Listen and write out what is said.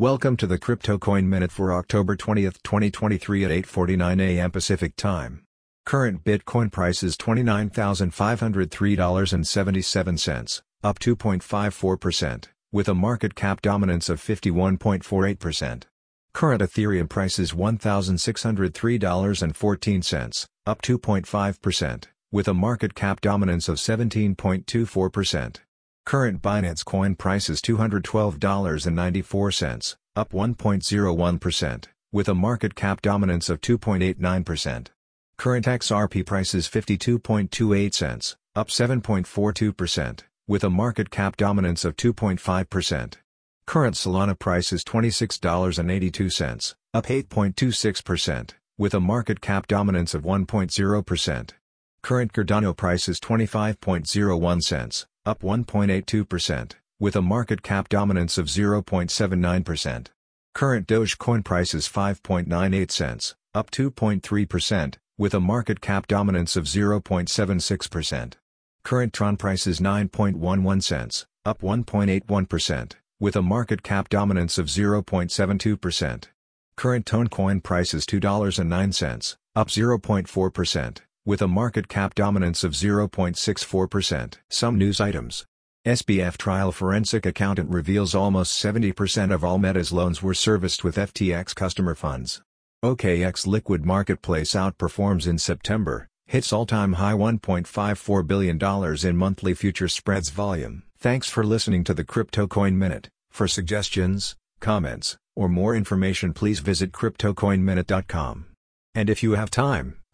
Welcome to the Crypto Coin Minute for October 20, 2023 at 8:49 a.m. Pacific Time. Current Bitcoin price is $29,503.77, up 2.54%, with a market cap dominance of 51.48%. Current Ethereum price is $1,603.14, up 2.5%, with a market cap dominance of 17.24%. Current Binance Coin price is $212.94, up 1.01%, with a market cap dominance of 2.89%. Current XRP price is 52.28 cents, up 7.42%, with a market cap dominance of 2.5%. Current Solana price is $26.82, up 8.26%, with a market cap dominance of 1.0%. Current Cardano price is 25.01 cents, up 1.82%, with a market cap dominance of 0.79%. Current Dogecoin price is 5.98 cents, up 2.3%, with a market cap dominance of 0.76%. Current Tron price is 9.11 cents, up 1.81%, with a market cap dominance of 0.72%. Current Toncoin price is $2.09, up 0.4%, with a market cap dominance of 0.64%. Some news items. SBF Trial Forensic Accountant reveals almost 70% of Alameda's loans were serviced with FTX customer funds. OKX Liquid Marketplace outperforms in September, hits all-time high $1.54 billion in monthly future spreads volume. Thanks for listening to the Crypto Coin Minute. For suggestions, comments, or more information please visit CryptoCoinMinute.com. And if you have time,